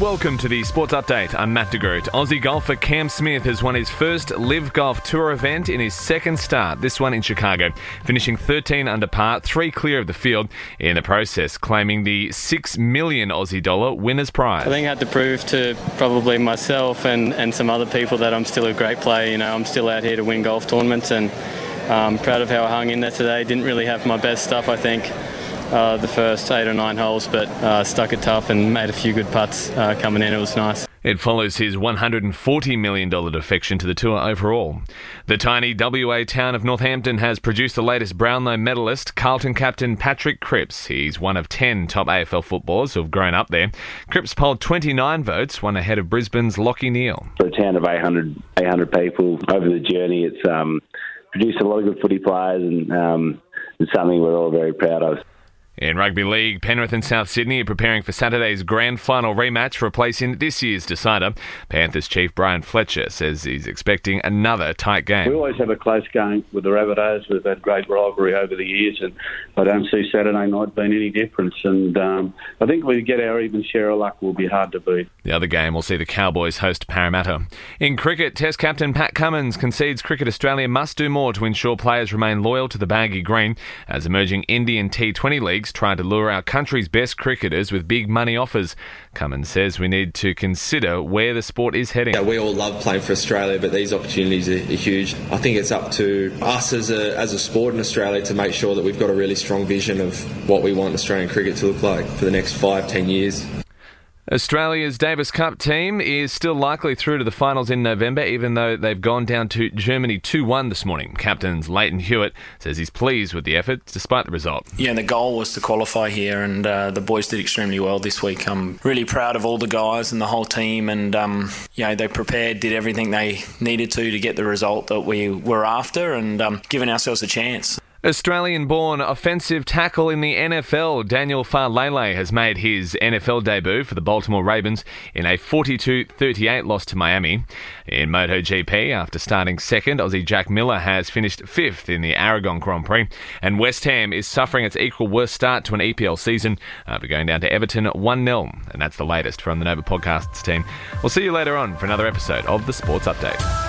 Welcome to the Sports Update. I'm Matt DeGroot. Aussie golfer Cam Smith has won his first LIV Golf Tour event in his second start, this one in Chicago, finishing 13 under par, three clear of the field, in the process claiming the 6 million Aussie dollar winner's prize. I think I had to prove to probably myself and, and some other people that I'm still a great player. You know, I'm still out here to win golf tournaments and I'm um, proud of how I hung in there today. Didn't really have my best stuff, I think uh, the first eight or nine holes, but uh, stuck it tough and made a few good putts uh, coming in. It was nice. It follows his $140 million defection to the tour overall. The tiny WA town of Northampton has produced the latest Brownlow medalist, Carlton captain Patrick Cripps. He's one of 10 top AFL footballers who have grown up there. Cripps polled 29 votes, one ahead of Brisbane's Lachie Neale. For a town of 800, 800 people over the journey, it's um, produced a lot of good footy players and um, it's something we're all very proud of. In rugby league, Penrith and South Sydney are preparing for Saturday's grand final rematch, replacing this year's decider. Panthers chief Brian Fletcher says he's expecting another tight game. We always have a close game with the Rabbitohs. We've had great rivalry over the years, and I don't see Saturday night being any difference. And um, I think if we get our even share of luck, we'll be hard to beat. The other game will see the Cowboys host Parramatta. In cricket, Test captain Pat Cummins concedes Cricket Australia must do more to ensure players remain loyal to the baggy green as emerging Indian T20 leagues trying to lure our country's best cricketers with big money offers. Cummins says we need to consider where the sport is heading. Yeah, we all love playing for Australia, but these opportunities are, are huge. I think it's up to us as a, as a sport in Australia to make sure that we've got a really strong vision of what we want Australian cricket to look like for the next five, ten years. Australia's Davis Cup team is still likely through to the finals in November, even though they've gone down to Germany 2 1 this morning. Captain Lleyton Hewitt says he's pleased with the effort despite the result. Yeah, the goal was to qualify here, and uh, the boys did extremely well this week. I'm really proud of all the guys and the whole team, and um, you know, they prepared, did everything they needed to to get the result that we were after, and um, given ourselves a chance. Australian born offensive tackle in the NFL, Daniel Faalele has made his NFL debut for the Baltimore Ravens in a 42 38 loss to Miami. In MotoGP, after starting second, Aussie Jack Miller has finished fifth in the Aragon Grand Prix, and West Ham is suffering its equal worst start to an EPL season uh, after going down to Everton 1 0. And that's the latest from the Nova Podcasts team. We'll see you later on for another episode of the Sports Update.